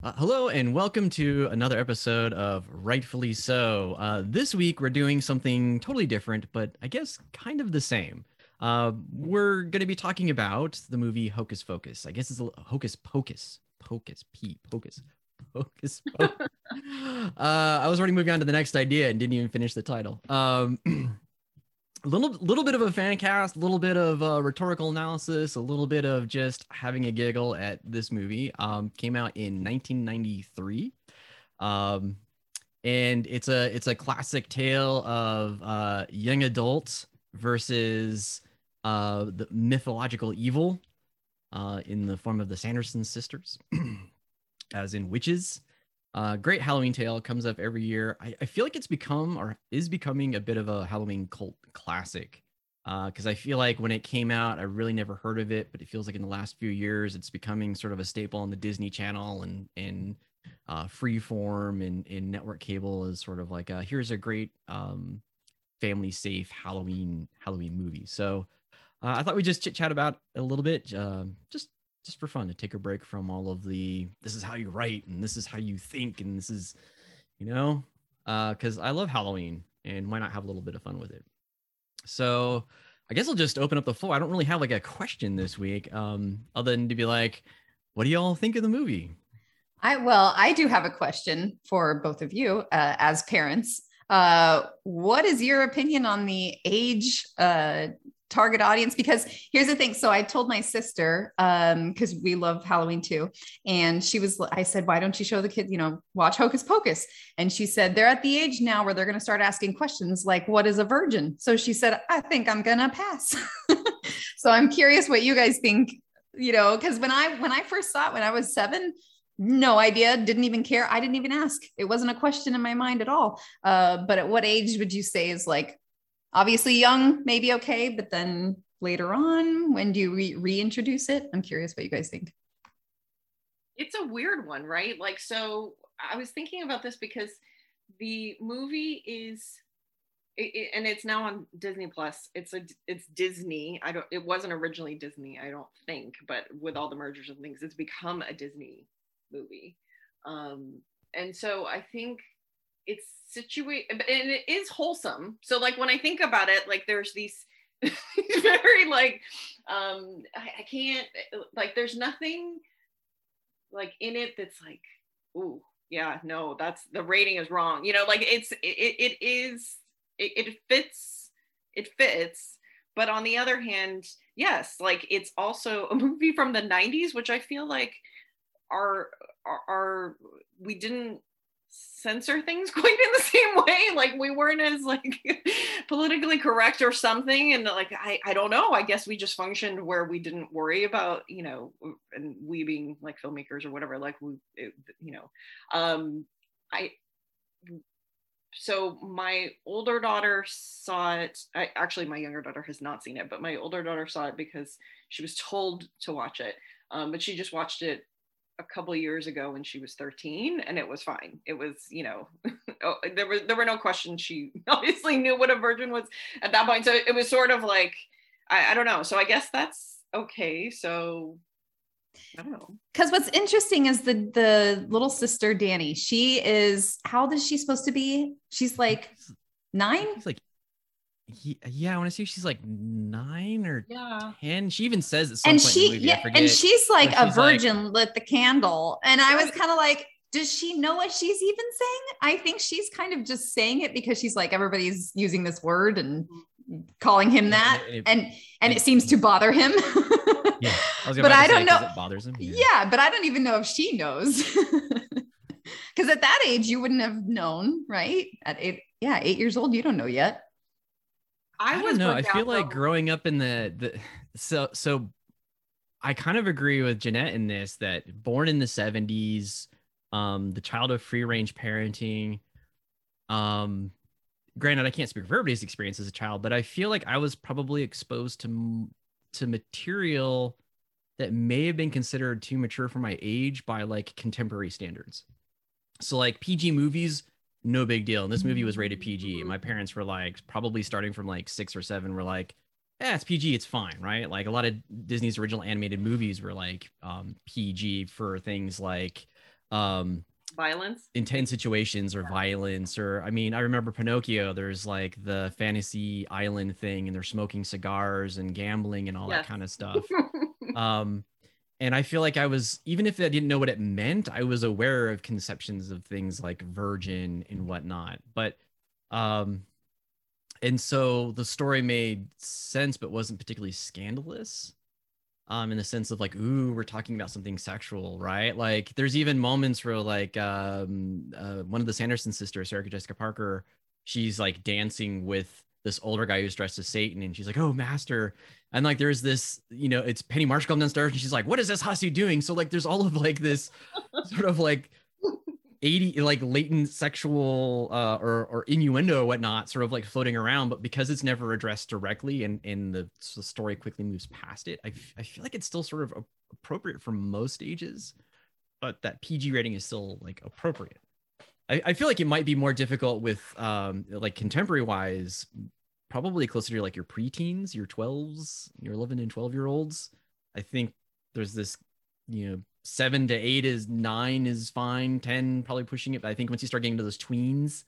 Uh, hello and welcome to another episode of Rightfully So. Uh, this week we're doing something totally different, but I guess kind of the same. Uh, we're going to be talking about the movie Hocus Focus. I guess it's a Hocus Pocus. Pocus, P, Pocus. Hocus Pocus. uh, I was already moving on to the next idea and didn't even finish the title. Um, little little bit of a fan cast, a little bit of uh, rhetorical analysis, a little bit of just having a giggle at this movie. Um, came out in 1993, um, and it's a it's a classic tale of uh, young adults versus uh, the mythological evil uh, in the form of the Sanderson sisters, as in witches. Uh, great Halloween tale comes up every year. I, I, feel like it's become or is becoming a bit of a Halloween cult classic. Because uh, I feel like when it came out, I really never heard of it, but it feels like in the last few years, it's becoming sort of a staple on the Disney Channel and and uh, Freeform and in network cable is sort of like a, here's a great um, family safe Halloween Halloween movie. So uh, I thought we'd just chit chat about a little bit, uh, just just for fun to take a break from all of the this is how you write and this is how you think and this is you know? Because uh, i love halloween and why not have a little bit of fun with it? So i guess i'll just open up the floor. I don't really have like a question this week um other than to be like what do y'all think of the movie? I well i do have a question for both of you uh, as parents. Uh, what is your opinion on the age uh, target audience because here's the thing. So i told my sister um because we love halloween too. And she was i said why don't you show the kids you know watch hocus pocus? And she said they're at the age now where they're going to start asking questions like what is a virgin? So she said i think i'm going to pass. So i'm curious what you guys think you know because when i when i first saw it when i was seven no idea didn't even care i didn't even ask. It wasn't a question in my mind at all. Uh, but at what age would you say is like obviously young maybe okay but then later on when do you re- reintroduce it? I'm curious what you guys think. It's a weird one right? Like so i was thinking about this because the movie is it, it, and it's now on disney plus. It's a it's disney. I don't it wasn't originally disney i don't think but with all the mergers and things it's become a disney movie. Um and so i think it's situated and it is wholesome. So like when i think about it like there's these very like um I, I, can't like there's nothing like in it that's like ooh yeah no that's the rating is wrong. You know like it's it, it is it, it fits it fits. But on the other hand yes like it's also a movie from the 90s which i feel like are are, are we didn't censor things quite in the same way like we weren't as like politically correct or something and like I, I don't know i guess we just functioned where we didn't worry about you know and we being like filmmakers or whatever like we it, you know um i so my older daughter saw it I, actually my younger daughter has not seen it but my older daughter saw it because she was told to watch it um, but she just watched it a couple years ago when she was 13 and it was fine it was you know oh, there was there were no questions she obviously knew what a virgin was at that point so it was sort of like I, I don't know so i guess that's okay so I don't know. Because what's interesting is the the little sister Danny. She is how old is she supposed to be? She's like nine. She's like yeah, I want to see if she's like nine or yeah. ten. She even says it. and she, yeah, and she's like a virgin like, lit the candle, and I was kind of like, does she know what she's even saying? I think she's kind of just saying it because she's like everybody's using this word and calling him that, and and, and, and it seems to bother him. yeah, I but I don't know. It bothers him. Yeah. yeah, but I don't even know if she knows. Because at that age, you wouldn't have known, right? At eight, yeah, eight years old, you don't know yet. I, I don't know. I feel like growing up in the the so so I kind of agree with Jeanette in this that born in the 70s, um, the child of free range parenting. Um, granted, I can't speak for everybody's experience as a child, but I feel like I was probably exposed to to material that may have been considered too mature for my age by like contemporary standards. So like PG movies no big deal. And this movie was rated PG. My parents were like, probably starting from like six or seven, were like, yeah, it's PG, it's fine, right? Like a lot of Disney's original animated movies were like um, PG for things like um Violence. intense situations or violence or i mean i remember pinocchio there's like the fantasy island thing and they're smoking cigars and gambling and all Yes. that kind of stuff um and i feel like i was even if i didn't know what it meant i was aware of conceptions of things like virgin and whatnot. But um and so the story made sense but wasn't particularly scandalous um in the sense of like ooh we're talking about something sexual right? Like there's even moments where like um uh, one of the sanderson sisters sarah jessica parker she's like dancing with this older guy who's dressed as satan and she's like oh master. And like there's this you know it's penny marshall come downstairs and she's like what is this hussy doing? So like there's all of like this sort of like 80 like latent sexual uh or, or innuendo or whatnot sort of like floating around but because it's never addressed directly and and the, the story quickly moves past it I, I feel like it's still sort of appropriate for most ages but that pg rating is still like appropriate I, I feel like it might be more difficult with um like contemporary wise probably closer to like your preteens your 12s your 11 and 12 year olds i think there's this you know seven to eight is nine is fine 10 probably pushing it but i think once you start getting to those tweens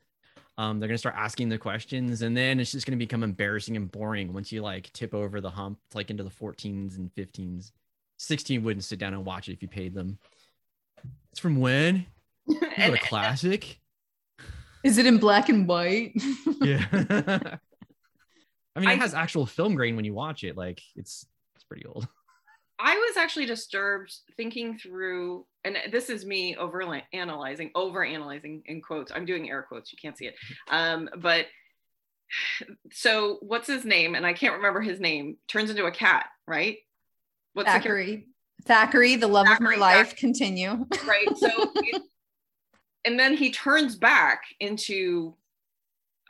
um, they're going to start asking the questions and then it's just going to become embarrassing and boring once you like tip over the hump like into the 14s and 15s 16 wouldn't sit down and watch it if you paid them. It's from when and a classic Is it in black and white? yeah i mean I- it has actual film grain when you watch it like it's it's pretty old I was actually disturbed thinking through, and this is me over analyzing, over analyzing in quotes. I'm doing air quotes. You can't see it. Um, but so what's his name? And I can't remember his name. Turns into a cat, right? What's the? Thackeray. Thackeray, the love Thackeray, of my life. Continue. right? So, it- and then he turns back into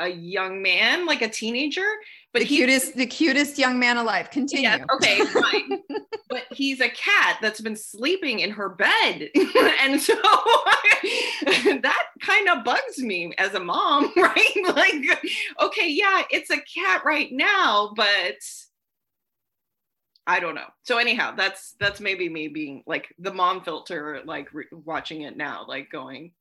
a young man, like a teenager. But the he, cutest, the cutest young man alive. Continue. Yes, okay, fine. but he's a cat that's been sleeping in her bed. and so that kind of bugs me as a mom, right? Like, okay, yeah, it's a cat right now, but I don't know. So anyhow, that's that's maybe me being like the mom filter, like re- watching it now, like going.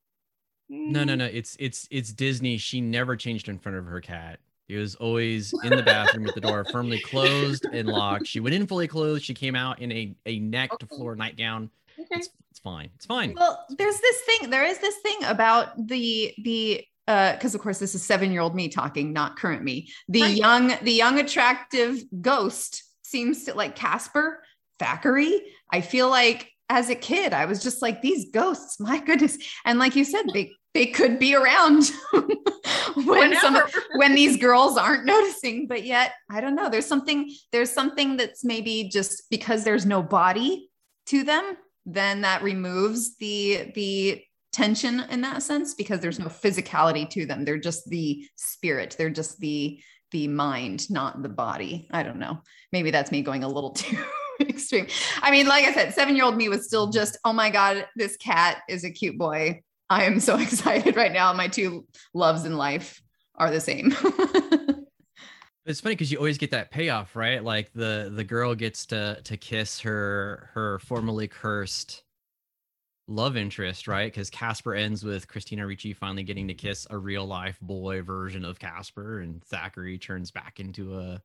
No, no, "Mm, no. It's it's it's Disney. She never changed in front of her cat. It was always in the bathroom with the door firmly closed and locked. She went in fully clothed. She came out in a a neck to floor nightgown. Okay. It's it's fine. It's fine. Well, there's this thing. There is this thing about the the uh because of course this is seven year old me talking, not current me. The Right. young the young attractive ghost seems to like Casper Thackeray. I feel like as a kid, I was just like these ghosts. My goodness, and like you said, they they could be around when some when these girls aren't noticing but yet i don't know there's something there's something that's maybe just because there's no body to them then that removes the the tension in that sense because there's no physicality to them. They're just the spirit. They're just the the mind not the body. I don't know. Maybe that's me going a little too extreme. I mean like i said seven year old me was still just oh my god this cat is a cute boy i am so excited right now my two loves in life are the same It's funny because you always get that payoff, right? Like the the girl gets to to kiss her her formerly cursed love interest, right? Because Casper ends with Christina Ricci finally getting to kiss a real life boy version of Casper, and Thackeray turns back into a.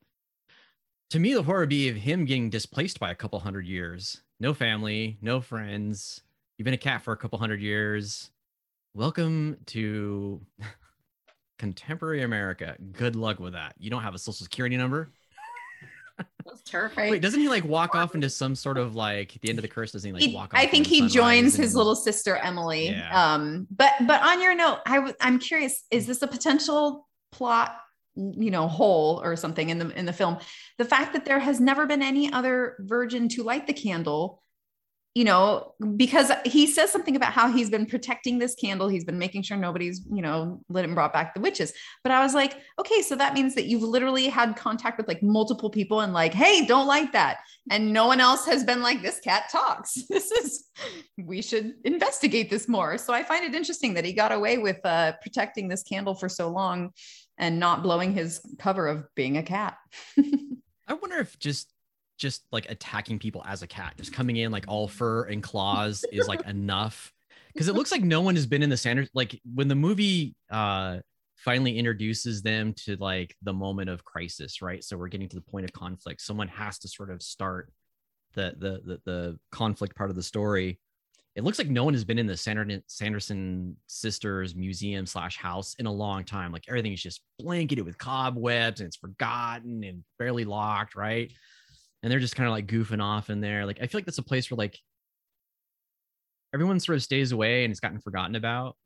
To me, the horror would be of him getting displaced by a couple hundred years. No family, no friends. You've been a cat for a couple hundred years. Welcome to contemporary America. Good luck with that. You don't have a social security number. That's terrifying. Wait, doesn't he like walk off into some sort of like the end of the curse? Doesn't he like He- walk off? I think he joins his and- little sister Emily. Yeah. Um, but but on your note, I w- I'm curious: is this a potential plot, you know, hole or something in the in the film? The fact that there has never been any other virgin to light the candle, you know, because he says something about how he's been protecting this candle, he's been making sure nobody's, you know, lit and brought back the witches. But I was like, okay, so that means that you've literally had contact with like multiple people and like, hey, don't like that. And no one else has been like this cat talks. This is we should investigate this more. So i find it interesting that he got away with uh, protecting this candle for so long and not blowing his cover of being a cat. I wonder if just just like attacking people as a cat, just coming in like all fur and claws is like enough because it looks like no one has been in the Sanders like when the movie uh finally introduces them to like the moment of crisis, right? So we're getting to the point of conflict. Someone has to sort of start the the the, the conflict part of the story. It looks like no one has been in the Sanderson, Sanderson sisters museum slash house in a long time. Like everything is just blanketed with cobwebs and it's forgotten and barely locked, right? And they're just kind of like goofing off in there. Like I feel like that's a place where like everyone sort of stays away and it's gotten forgotten about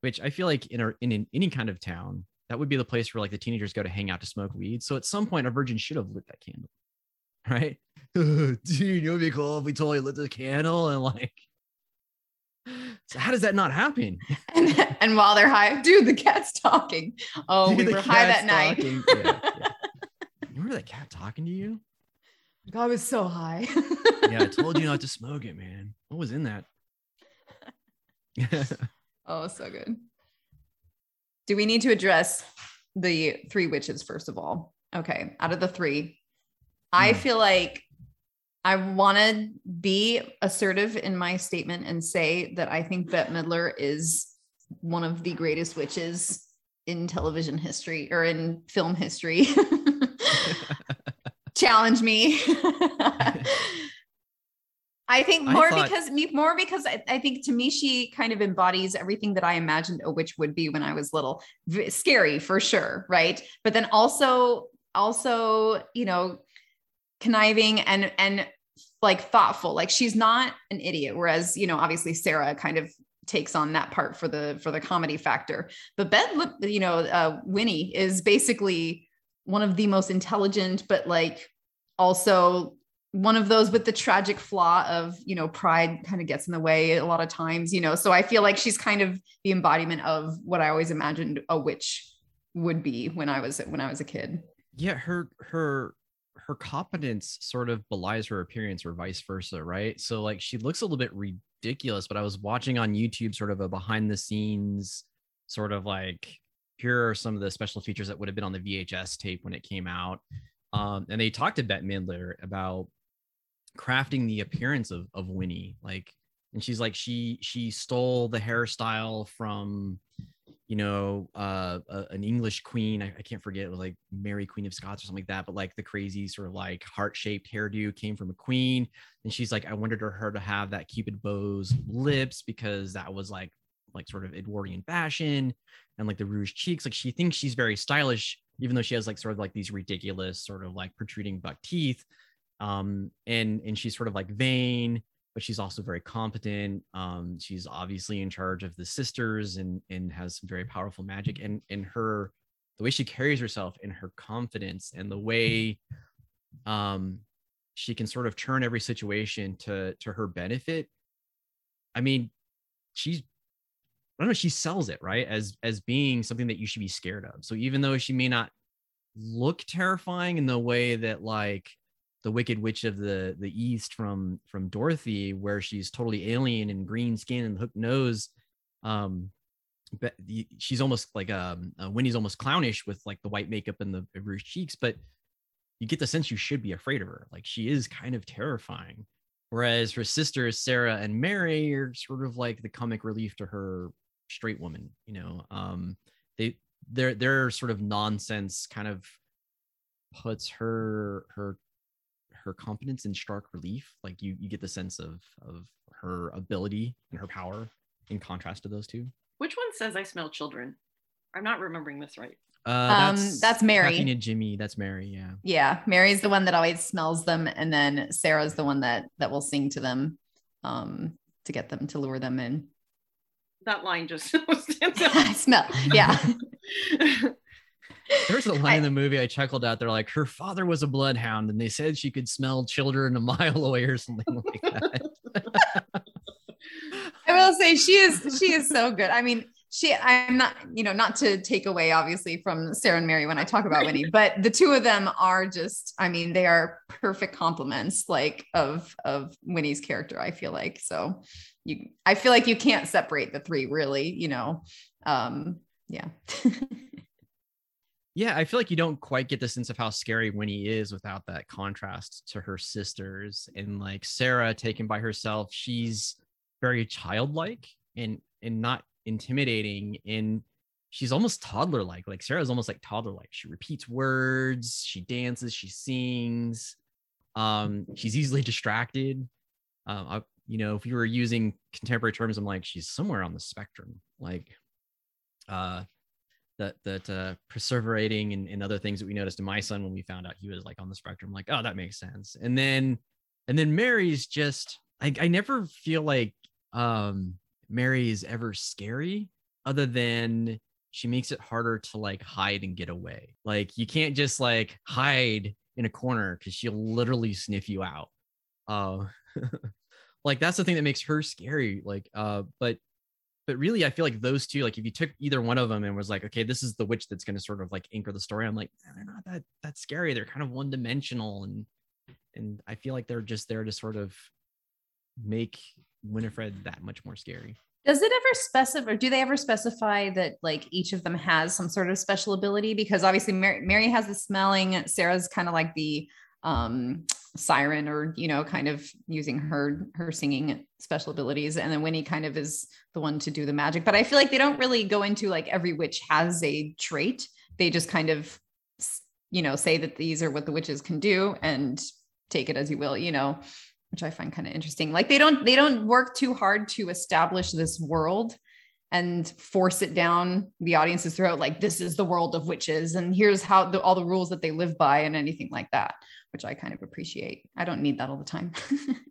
which I feel like in, a, in, in any kind of town, that would be the place where like the teenagers go to hang out to smoke weed. So at some point, a virgin should have lit that candle, right? Dude, it would be cool if we totally lit the candle and like. So how does that not happen? And, and while they're high, dude, the cat's talking. Oh, dude, we were high that night. yeah, yeah. Remember that cat talking to you? I was so high. yeah, I told you not to smoke it, man. What was in that? Oh, so good. Do we need to address the three witches first of all? Okay, out of the three. I hmm. feel like I want to be assertive in my statement and say that I think Bette Midler is one of the greatest witches in television history or in film history. Challenge me. I think more I thought, because me more because I, I, think to me she kind of embodies everything that I imagined a witch would be when I was little. V- scary for sure, right? But then also also, you know, conniving and and like thoughtful. Like she's not an idiot whereas, you know, obviously Sarah kind of takes on that part for the for the comedy factor. But Ben, you know, uh, Winnie is basically one of the most intelligent but like also one of those with the tragic flaw of you know pride kind of gets in the way a lot of times you know? So i feel like she's kind of the embodiment of what i always imagined a witch would be when i was when i was a kid. Yeah her her her competence sort of belies her appearance or vice versa right? So like she looks a little bit ridiculous but i was watching on youtube sort of a behind the scenes sort of like here are some of the special features that would have been on the vhs tape when it came out. Um, and they talked to Bette Midler about crafting the appearance of of Winnie like and she's like she she stole the hairstyle from you know uh a, an english queen. I, I, can't forget it was like mary queen of scots or something like that but like the crazy sort of like heart-shaped hairdo came from a queen. And she's like i wanted her to have that cupid bow's lips because that was like like sort of edwardian fashion and like the rouge cheeks like she thinks she's very stylish even though she has like sort of like these ridiculous sort of like protruding buck teeth um, and and she's sort of like vain, but she's also very competent. Um, she's obviously in charge of the sisters and and has some very powerful magic. And and her the way she carries herself and her confidence and the way um she can sort of turn every situation to to her benefit. I mean, she's I don't know, she sells it, right? As as being something that you should be scared of. So even though she may not look terrifying in the way that like the wicked witch of the the east from from dorothy where she's totally alien and green skin and hooked nose um but she's almost like um uh, winnie's almost clownish with like the white makeup and the rouge cheeks but you get the sense you should be afraid of her like she is kind of terrifying whereas her sisters sarah and mary are sort of like the comic relief to her straight woman you know um they their their sort of nonsense kind of puts her her her competence in stark relief. Like you you get the sense of of her ability and her power in contrast to those two. Which one says I smell children? I'm not remembering this right. Uh, that's, um, that's Mary. and Jimmy. That's Mary. Yeah. Yeah, Mary's the one that always smells them, and then Sarah's the one that that will sing to them, um, to get them to lure them in. That line just I smell. Yeah. There's a line I, in the movie I chuckled at. They're like, her father was a bloodhound, and they said she could smell children a mile away or something like that. I will say she is she is so good. I mean, she I'm not, you know, not to take away obviously from Sarah and Mary when I talk about Winnie, but the two of them are just, I mean, they are perfect complements like of of Winnie's character, I feel like. So you I feel like you can't separate the three really, you know. Um yeah. yeah, I feel like you don't quite get the sense of how scary Winnie is without that contrast to her sisters. And like Sarah taken by herself, she's very childlike and and not intimidating and she's almost toddler like like sarah's almost like toddler like she repeats words she dances she sings um she's easily distracted um I, you know if you were using contemporary terms i'm like she's somewhere on the spectrum like uh that that uh perseverating and, and other things that we noticed in my son when we found out he was like on the spectrum like oh that makes sense. And then and then mary's just i, I never feel like um mary is ever scary other than she makes it harder to like hide and get away. Like you can't just like hide in a corner because she'll literally sniff you out. Uh like that's the thing that makes her scary like uh but but really i feel like those two like if you took either one of them and was like okay this is the witch that's going to sort of like anchor the story i'm like they're not that that scary. They're kind of one dimensional and and i feel like they're just there to sort of make winifred that much more scary. Does it ever specify or do they ever specify that like each of them has some sort of special ability? Because obviously mary, mary has the smelling sarah's kind of like the um siren or you know kind of using her her singing special abilities. And then winnie kind of is the one to do the magic. But i feel like they don't really go into like every witch has a trait. They just kind of you know say that these are what the witches can do and take it as you will you know which i find kind of interesting. Like they don't they don't work too hard to establish this world and force it down the audience's throat like this is the world of witches and here's how the, all the rules that they live by and anything like that which I kind of appreciate. I don't need that all the time.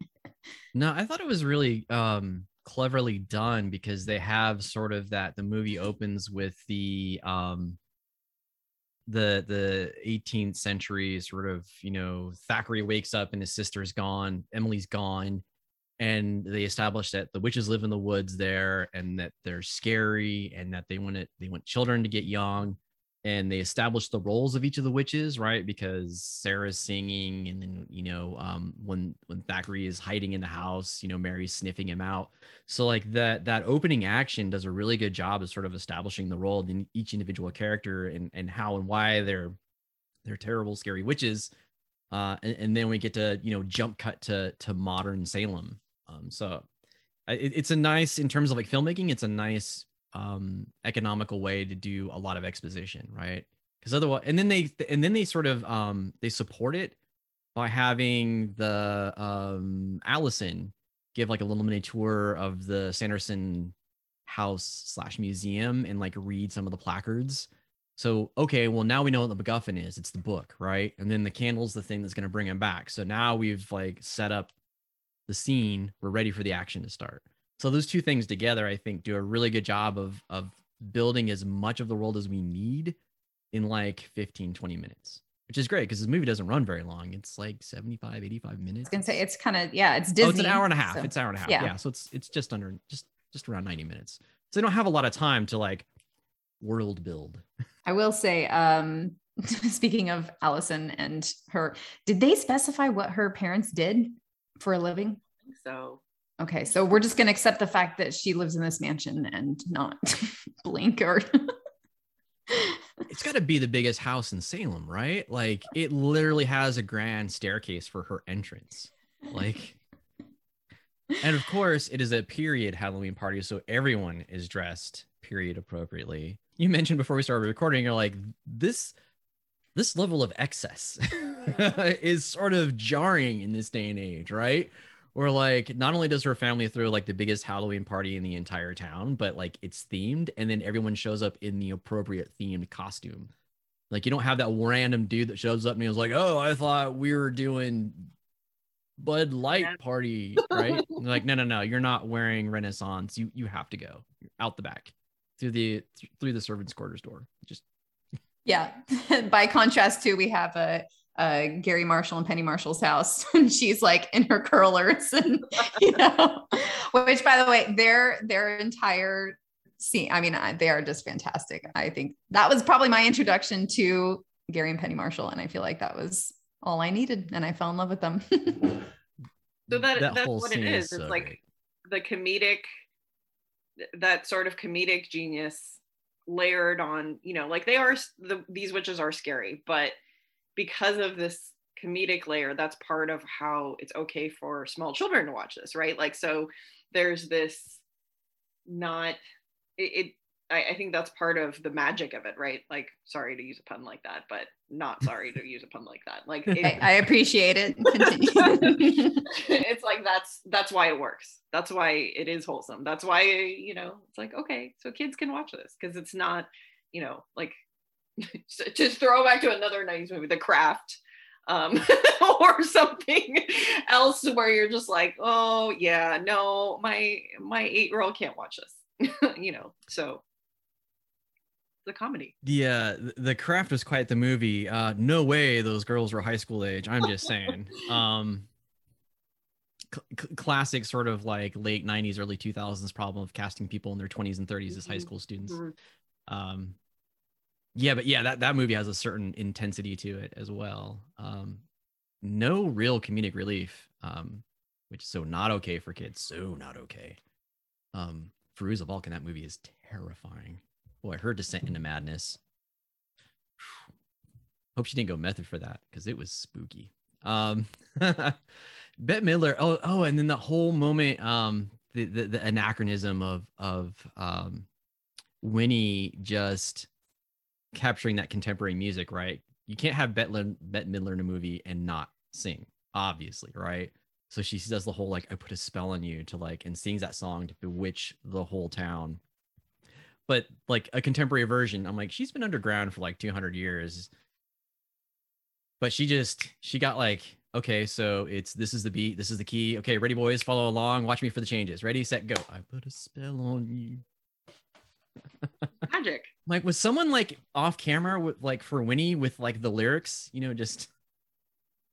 no, I thought it was really um cleverly done because they have sort of that the movie opens with the um the the 18th century sort of you know thackeray wakes up and his sister's gone emily's gone and they establish that the witches live in the woods there and that they're scary and that they want it they want children to get young and they established the roles of each of the witches, right? Because Sarah's singing, and then you know, um, when when Thackeray is hiding in the house, you know, Mary's sniffing him out. So like that that opening action does a really good job of sort of establishing the role in each individual character and and how and why they're they're terrible, scary witches. Uh, and, and then we get to you know jump cut to to modern Salem. Um, so it, it's a nice in terms of like filmmaking, it's a nice um economical way to do a lot of exposition right? Because otherwise and then they and then they sort of um they support it by having the um allison give like a little mini tour of the sanderson house slash museum and like read some of the placards. So okay well now we know what the macguffin is. It's the book right? And then the candle's the thing that's going to bring him back. So now we've like set up the scene. We're ready for the action to start so those two things together, I think, do a really good job of of building as much of the world as we need in like 15, 20 minutes, which is great because this movie doesn't run very long. It's like 75, 85 minutes. I was gonna say it's kind of yeah, it's Disney. Oh, it's an hour and a half. So, it's an hour and a half. Yeah. yeah. So it's it's just under just just around 90 minutes. So they don't have a lot of time to like world build. I will say, um, speaking of Allison and her, did they specify what her parents did for a living? so Okay, so we're just going to accept the fact that she lives in this mansion and not blink or. it's got to be the biggest house in Salem, right? Like it literally has a grand staircase for her entrance. Like, and of course, it is a period Halloween party, so everyone is dressed period appropriately. You mentioned before we started recording, you're like, this this level of excess is sort of jarring in this day and age, right? Where like not only does her family throw like the biggest Halloween party in the entire town, but like it's themed, and then everyone shows up in the appropriate themed costume. Like you don't have that random dude that shows up and he was like, "Oh, I thought we were doing Bud Light party, right?" like, no, no, no, you're not wearing Renaissance. You you have to go you're out the back through the through the servants' quarters door. Just yeah. By contrast, too, we have a uh, Garry Marshall and Penny Marshall's house, and she's like in her curlers, and you know, which by the way, their their entire scene. I mean, they are just fantastic. I think that was probably my introduction to Garry and Penny Marshall, and I feel like that was all I needed, and I fell in love with them. so that, that that's what it is. is so it's like the comedic, that sort of comedic genius layered on. You know, like they are the these witches are scary, but because of this comedic layer that's part of how it's okay for small children to watch this right like so there's this not it, it I, I, think that's part of the magic of it, right? Like, sorry to use a pun like that, but not sorry to use a pun like that. Like, it, I, I, appreciate it. it's like that's that's why it works. That's why it is wholesome. That's why you know it's like okay, so kids can watch this because it's not you know like just throw back to another '90s movie, The Craft. Um, or something else where you're just like, oh yeah, no, my my eight year old can't watch this, you know. So the comedy. The uh, the craft was quite the movie. Uh, no way those girls were high school age. I'm just saying. um, cl- classic sort of like late 90s, early 2000s problem of casting people in their 20s and 30s as high mm-hmm. school students. Mm-hmm. Um, yeah, but yeah, that that movie has a certain intensity to it as well. Um, no real comedic relief, um, which is so not okay for kids. So not okay. Um, Fairuza Balk in that movie is terrifying. Boy, her descent into madness. Hope she didn't go method for that because it was spooky. Um, Midler. Oh, oh, and then the whole moment, um, the, the, the anachronism of of um, Winnie just capturing that contemporary music, right? You can't have Bette, Bette Midler in a movie and not sing, obviously, right? So she does the whole like I put a spell on you to like and sings that song to bewitch the whole town. But like a contemporary version i'm like she's been underground for like 200 years. But she just she got like okay so it's this is the beat this is the key. Okay ready boys? Follow along. Watch me for the changes. Ready set go. I put a spell on you. Magic like was someone like off camera with like for winnie with like the lyrics you know just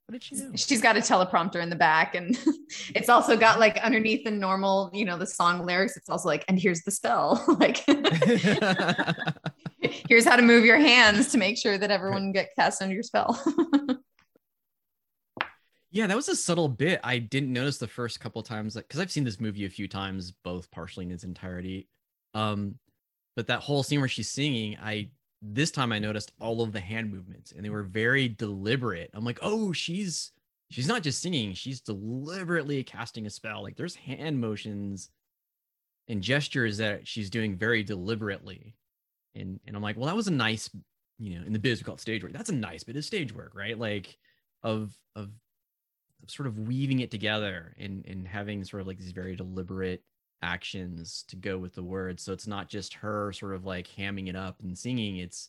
what did she do? She's got a teleprompter in the back, and it's also got like underneath the normal, you know, the song lyrics. It's also like, and here's the spell. like, here's how to move your hands to make sure that everyone get cast under your spell. yeah, that was a subtle bit. I didn't notice the first couple times, like, because I've seen this movie a few times, both partially in its entirety. Um, but that whole scene where she's singing, I this time I noticed all of the hand movements and they were very deliberate. I'm like, oh, she's she's not just singing, she's deliberately casting a spell. Like there's hand motions and gestures that she's doing very deliberately. And and I'm like, well, that was a nice, you know, in the biz we call it stage work. That's a nice bit of stage work, right? Like of of sort of weaving it together and and having sort of like these very deliberate actions to go with the words. So it's not just her sort of like hamming it up and singing. It's,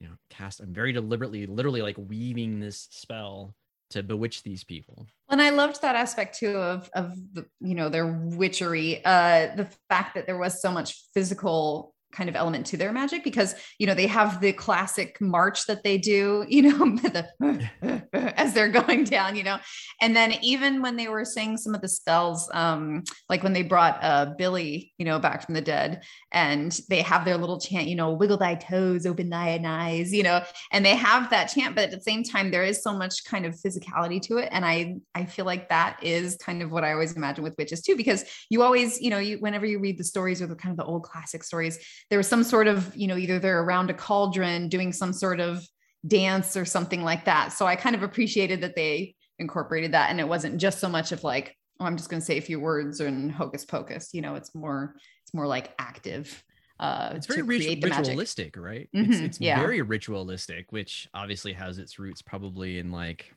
you know, cast, I'm very deliberately, literally like weaving this spell to bewitch these people. And I loved that aspect too of, of the, you know, their witchery. Uh, the fact that there was so much physical kind of element to their magic because you know they have the classic march that they do you know the, as they're going down you know. And then even when they were saying some of the spells um like when they brought uh billy you know back from the dead and they have their little chant you know wiggle thy toes open thy eyes you know and they have that chant but at the same time there is so much kind of physicality to it. And i i feel like that is kind of what i always imagine with witches too because you always you know you whenever you read the stories or the kind of the old classic stories there was some sort of, you know, either they're around a cauldron doing some sort of dance or something like that. So I kind of appreciated that they incorporated that. And it wasn't just so much of like, oh, I'm just going to say a few words and hocus pocus. You know, it's more, it's more like active. Uh, it's very rit- ritualistic, right? Mm-hmm, it's, it's yeah. very ritualistic, which obviously has its roots probably in like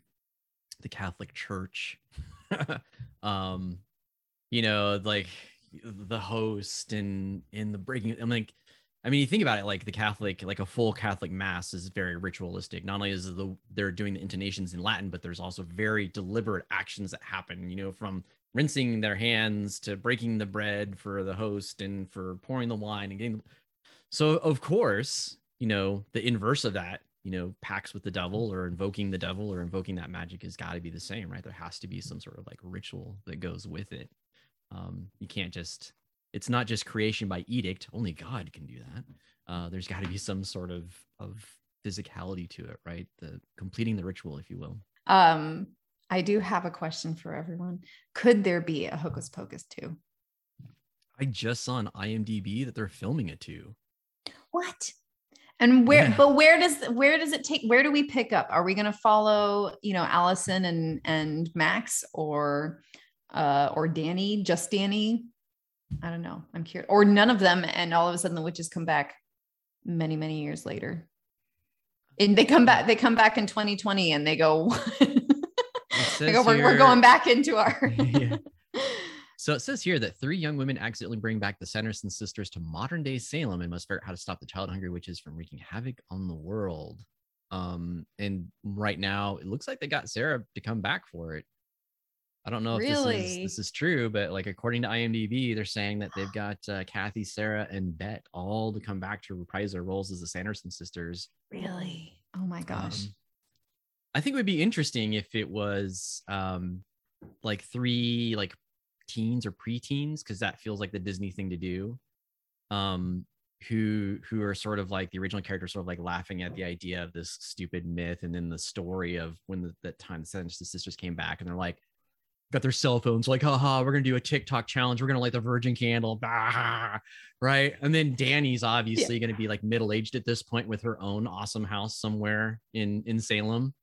the Catholic Church. um, you know, like the host and in the breaking i'm like i mean you think about it like the catholic like a full catholic mass is very ritualistic. Not only is the they're doing the intonations in latin but there's also very deliberate actions that happen you know from rinsing their hands to breaking the bread for the host and for pouring the wine and getting the, so of course you know the inverse of that you know pacts with the devil or invoking the devil or invoking that magic has got to be the same right? There has to be some sort of like ritual that goes with it um, you can't just, it's not just creation by edict. Only God can do that. Uh, there's got to be some sort of, of physicality to it, right? The completing the ritual, if you will. Um, I do have a question for everyone. Could there be a Hocus Pocus too? I just saw on IMDb that they're filming it too. What? And where, yeah. but where does where does it take? Where do we pick up? Are we going to follow, you know, Allison and and Max, or uh, or Danny, just Danny? I don't know. I'm curious. Or none of them, and all of a sudden the witches come back many, many years later. And they come back, they come back in 2020 and they go, they go we're, we're, going back into our yeah. So it says here that three young women accidentally bring back the Sanderson sisters to modern day Salem and must figure out how to stop the child hungry witches from wreaking havoc on the world. Um, and right now it looks like they got Sarah to come back for it. I don't know if really? this is this is true, but like according to IMDb, they're saying that they've got uh, Kathy, Sarah, and Bette all to come back to reprise their roles as the Sanderson sisters. Really? Oh my gosh. Um, I think it would be interesting if it was um like three like teens or preteens because that feels like the Disney thing to do. Um, who who are sort of like the original characters, sort of like laughing at the idea of this stupid myth, and then the story of when the, that time the Sanderson sisters came back, and they're like, got their cell phones, like, haha, we're gonna do a TikTok challenge, we're gonna light the virgin candle, bah, right? And then Danny's obviously yeah. gonna be like middle aged at this point with her own awesome house somewhere in in Salem,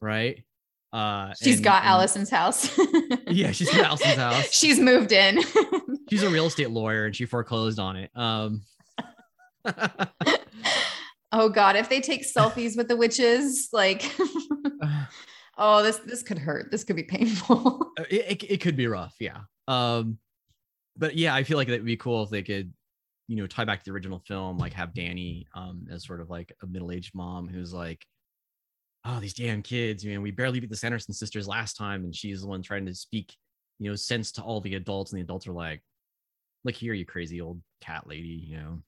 right? Uh, she's and, got and, Allison's house. yeah, she's got Allison's house. she's moved in. she's a real estate lawyer and she foreclosed on it. Um, oh God, if they take selfies with the witches, like, oh, this this could hurt. This could be painful. Uh, it, it, it could be rough, yeah. Um, but yeah, I feel like that would be cool if they could, you know, tie back to the original film, like have Danny um as sort of like a middle aged mom who's like oh, these damn kids, you know, we barely beat the Sanderson sisters last time. And she's the one trying to speak, you know, sense to all the adults. And the adults are like, look here, you crazy old cat lady, you know.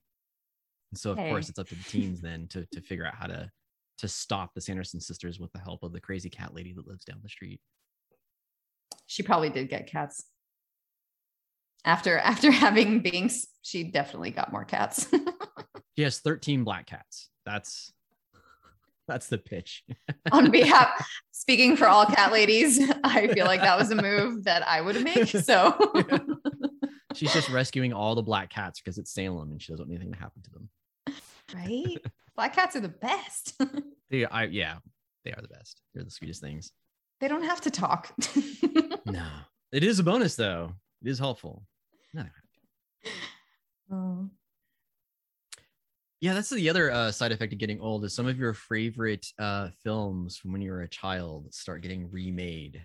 And so of hey. course it's up to the teens then to to figure out how to to stop the Sanderson sisters with the help of the crazy cat lady that lives down the street. She probably did get cats. After after having Binx, she definitely got more cats. she has 13 black cats. That's that's the pitch. On behalf, speaking for all cat ladies, I feel like that was a move that I would make. So yeah. she's just rescuing all the black cats because it's Salem and she doesn't want anything to happen to them. Right? Black cats are the best. they, I, yeah, they are the best. They're the sweetest things. They don't have to talk. no, it is a bonus though. It is helpful. No. Oh. Yeah, that's the other uh, side effect of getting old is some of your favorite uh, films from when you were a child start getting remade.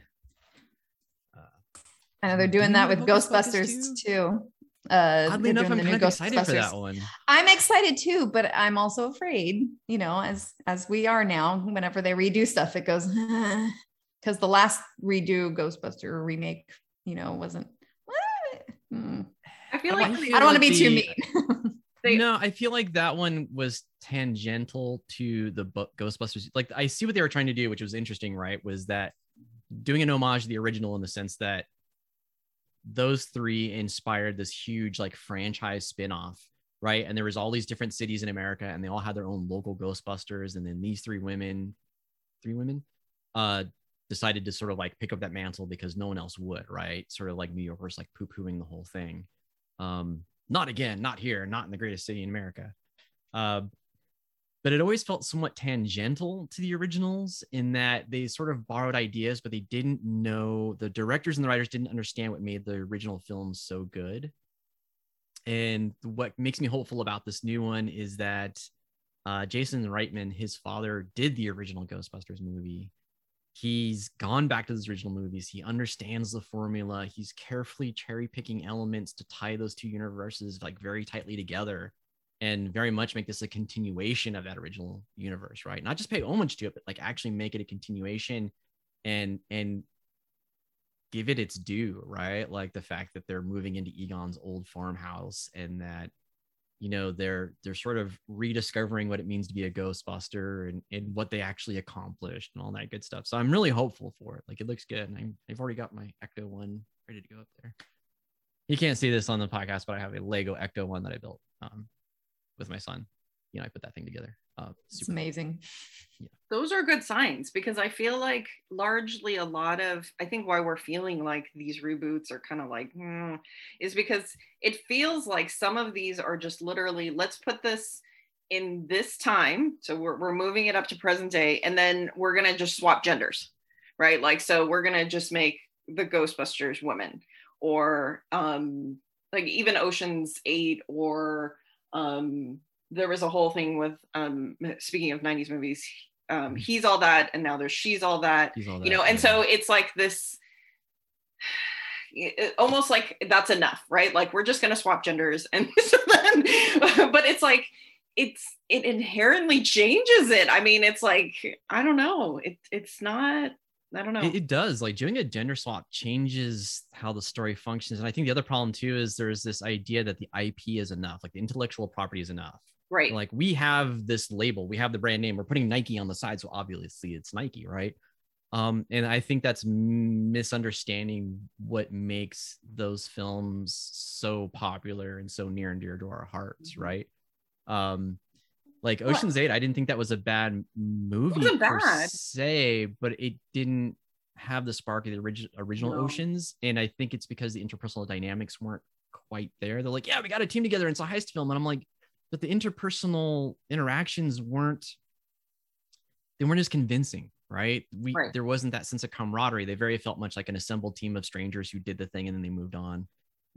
Uh, I know they're doing that with Ghostbusters too. Too. Uh, Oddly enough, I'm kind of excited for that one. I'm excited too, but I'm also afraid. You know, as as we are now, whenever they redo stuff, it goes because the last redo Ghostbuster remake, you know, wasn't. Hmm. I feel like I don't want to be too mean. They, no, I feel like that one was tangential to the book Ghostbusters. Like I see what they were trying to do, which was interesting, right? Was that doing an homage to the original in the sense that those three inspired this huge like franchise spin-off right? And there was all these different cities in america and they all had their own local ghostbusters and then these three women three women uh decided to sort of like pick up that mantle because no one else would right? Sort of like new yorkers like poo-pooing the whole thing. Um not again, not here, not in the greatest city in America. Uh, but it always felt somewhat tangential to the originals in that they sort of borrowed ideas, but they didn't know the directors and the writers didn't understand what made the original films so good. And what makes me hopeful about this new one is that uh, Jason Reitman, his father, did the original Ghostbusters movie. He's gone back to those original movies. He understands the formula. He's carefully cherry picking elements to tie those two universes like very tightly together and very much make this a continuation of that original universe right? Not just pay homage to it but like actually make it a continuation and and give it its due right? Like the fact that they're moving into egon's old farmhouse and that you know they're they're sort of rediscovering what it means to be a ghostbuster and, and what they actually accomplished and all that good stuff. So i'm really hopeful for it. Like it looks good and I'm, i've already got my ecto one ready to go up there. You can't see this on the podcast but i have a lego ecto one that i built um, with my son you know i put that thing together uh, it's amazing. Yeah. Those are good signs because I feel like largely a lot of, I think why we're feeling like these reboots are kind of like, hmm, is because it feels like some of these are just literally, let's put this in this time. So we're, we're moving it up to present day and then we're going to just swap genders, right? Like, so we're going to just make the Ghostbusters women or, um, like even Ocean's Eight or um, there was a whole thing with um, speaking of 90s movies, um, Mm-hmm. he's all that, and now there's she's all that, all you know, and yeah. so it's like this it- almost like that's enough, right? Like we're just gonna swap genders, and so then, but it's like it's it inherently changes it. I mean, it's like I don't know, it it's not. I don't know. It, it does. Like doing a gender swap changes how the story functions. And I think the other problem too is there's this idea that the IP is enough, like the intellectual property is enough. right. Like we have this label, we have the brand name, we're putting Nike on the side, so obviously it's Nike, right? Um, and I think that's misunderstanding what makes those films so popular and so near and dear to our hearts, Mhm. right? Um, like Ocean's Eight, I didn't think that was a bad movie It wasn't per bad. se, but it didn't have the spark of the origi- original No. Oceans, and I think it's because the interpersonal dynamics weren't quite there. They're like, yeah, we got a team together, and it's a heist film, and I'm like, but the interpersonal interactions weren't they weren't as convincing right we Right. there wasn't that sense of camaraderie they very felt much like an assembled team of strangers who did the thing and then they moved on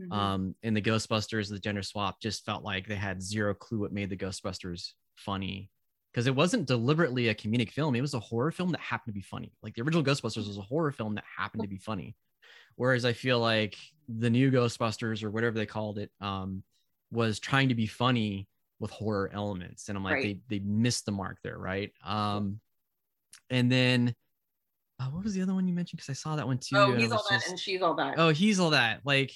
Mhm. um and the ghostbusters the gender swap just felt like they had zero clue what made the ghostbusters funny. Because it wasn't deliberately a comedic film. It was a horror film that happened to be funny. Like the original ghostbusters was a horror film that happened to be funny. Whereas i feel like the new ghostbusters or whatever they called it um was trying to be funny with horror elements. And i'm like Right. they they missed the mark there right? Um and then uh, what was the other one you mentioned? Because i saw that one too oh, he's all was that, and she's all that. oh he's all that. Like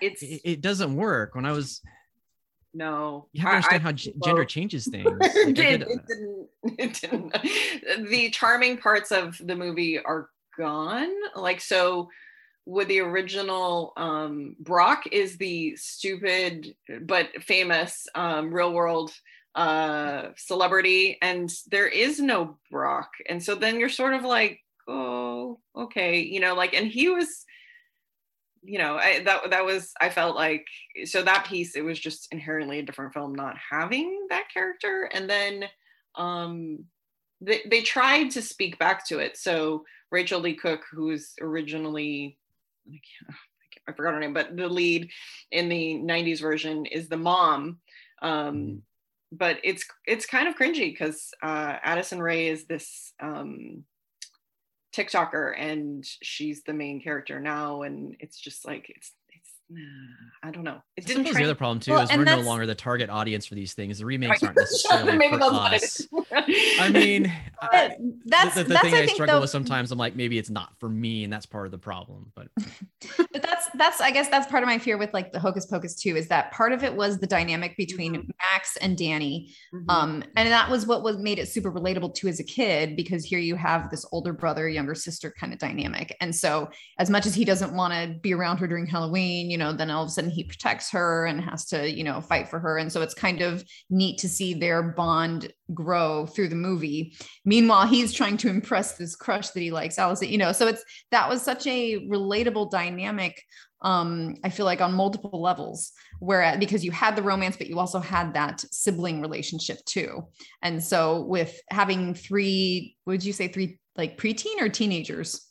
it's it, it doesn't work. When i was no. you have to understand I- how g- gender well, changes things Like, it, did, it didn't. It didn't. The charming parts of the movie are gone. Like so, with the original, um, Brock is the stupid but famous um, real world uh, celebrity, and there is no Brock, and so then you're sort of like, oh, okay, you know, like, and he was you know I, that that was i felt like so that piece it was just inherently a different film not having that character. And then um they, they tried to speak back to it. So Rachael Leigh Cook who's originally I can't- I forgot her name but the lead in the 90s version is the mom. Um Mhm. but it's it's kind of cringy because uh Addison Rae is this um TikToker and she's the main character now, and it's just like it's it's I don't know. It didn't the other problem too Well, is we're no longer the target audience for these things. The remakes aren't necessarily Maybe for us. I mean, I- that's the, the that's thing I I, struggle though, with sometimes, I'm like, maybe it's not for me, and that's part of the problem. But but that's that's I guess that's part of my fear with like the Hocus Pocus too is that part of it was the dynamic between Mhm. Max and Dani, Mhm. um, and that was what was made it super relatable to as a kid because here you have this older brother younger sister kind of dynamic, and so as much as he doesn't want to be around her during Halloween, you know, then all of a sudden he protects her and has to you know fight for her, and so it's kind of neat to see their bond grow through the movie. Meanwhile, he's trying to impress this crush that he likes, Allison. You know, so it's that was such a relatable dynamic. Um, I feel like on multiple levels, where because you had the romance, but you also had that sibling relationship too. And so with having three, would you say three like preteen or teenagers?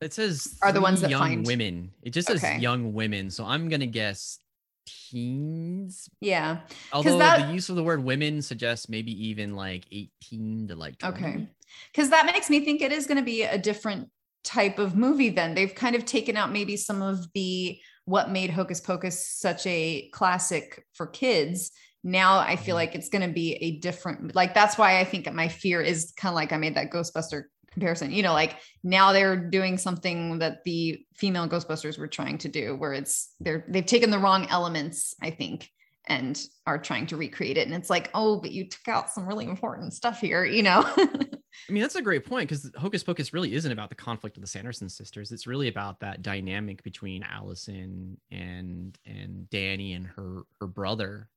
it says Are the ones that young find- women. It just says Okay. young women, so I'm gonna guess teens. Yeah. Although that- the use of the word women suggests maybe even like 18 to like 20. Okay. Because that makes me think it is going to be a different type of movie then. They've kind of taken out maybe some of the what made Hocus Pocus such a classic for kids. Now I feel Mhm. like it's going to be a different like that's why I think my fear is kind of like I made that Ghostbuster comparison. You know, like now they're doing something that the female Ghostbusters were trying to do where it's they're they've taken the wrong elements, I think, and are trying to recreate it. And it's like, oh, but you took out some really important stuff here, you know? I mean, that's a great point because Hocus Pocus really isn't about the conflict of the Sanderson sisters. It's really about that dynamic between Allison and and Dani and her her brother,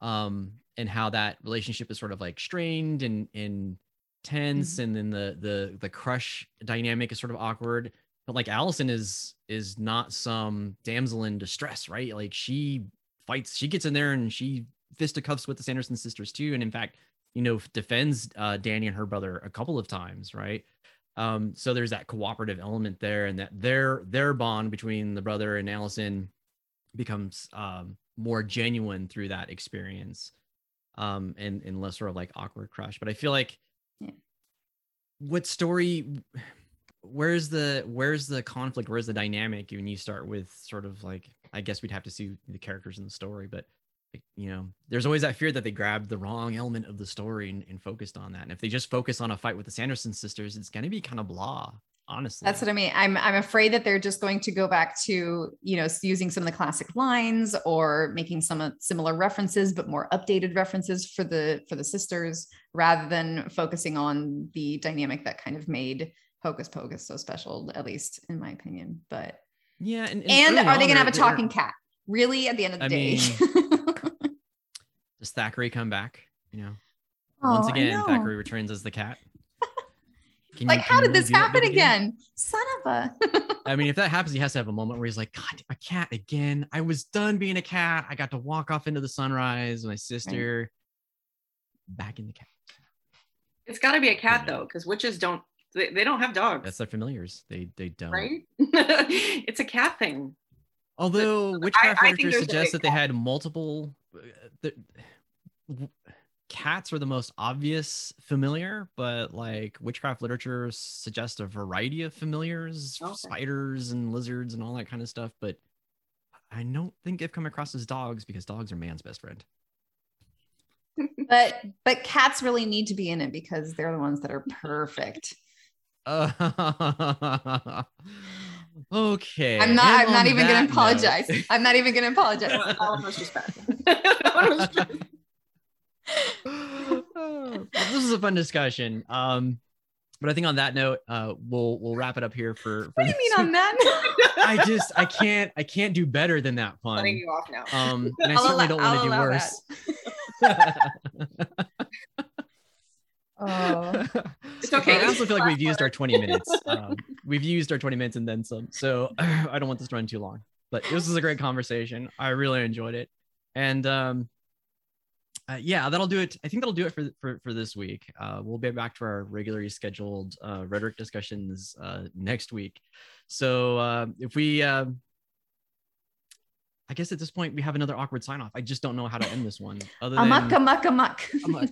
um, and how that relationship is sort of like strained and and tense, and then the the the crush dynamic is sort of awkward. But like Allison is is not some damsel in distress, right? Like she fights, she gets in there and she fisticuffs with the Sanderson sisters too, and in fact you know defends uh, Dani and her brother a couple of times, right? Um, so there's that cooperative element there, and that their their bond between the brother and Allison becomes um, more genuine through that experience, um, and and less sort of like awkward crush. But I feel like Yeah. what story where's the where's the conflict where's the dynamic when you start with sort of like i guess we'd have to see the characters in the story but you know there's always that fear that they grabbed the wrong element of the story and, and focused on that and if they just focus on a fight with the sanderson sisters it's going to be kind of blah honestly That's what I mean. I'm I'm afraid that they're just going to go back to, you know, using some of the classic lines or making some similar references, but more updated references for the for the sisters, rather than focusing on the dynamic that kind of made Hocus Pocus so special, at least in my opinion. But yeah and, and early are they gonna have a talking cat? Really, at the end of the I day. does Thackery come back you know Oh, once again know. Thackery returns as the cat Can like, you- how did this do happen bit again? Son of a. I mean, if that happens, he has to have a moment where he's like, God, a cat again. I was done being a cat. I got to walk off into the sunrise. My sister back in the cat. It's got to be a cat Yeah. though, because witches don't. They, they don't have dogs, That's their familiars. They they don't. right? it's a cat thing. Although witchcraft I think literature there's a suggests that they had multiple. uh, the, w- cats are the most obvious familiar, but like witchcraft literature suggests a variety of familiars, Okay. spiders and lizards and all that kind of stuff. But I don't think I've come across as dogs because dogs are man's best friend. but but cats really need to be in it because they're the ones that are perfect. Uh, okay. I'm not. and I'm not even going to apologize. note- I'm not even going to apologize. That one was just bad. That one was just- Well, this is a fun discussion. Um, but I think on that note, uh, we'll we'll wrap it up here for. for What do you mean on that? I just I can't I can't do better than that Letting pun. you off now. Um, and I I'll certainly allow- don't want to do worse. oh, It's okay. I also feel like we've used our 20 minutes. Um, we've used our 20 minutes and then some. So I don't want this to run too long. But this was a great conversation. I really enjoyed it. And um, uh, yeah, that'll do it. I think that'll do it for for, for this week. Uh, we'll be back to our regularly scheduled uh, rhetoric discussions uh, next week. So uh, if we, um I guess at this point we have another awkward sign off. I just don't know how to end this one. Other than amok, amok, amok. Amok.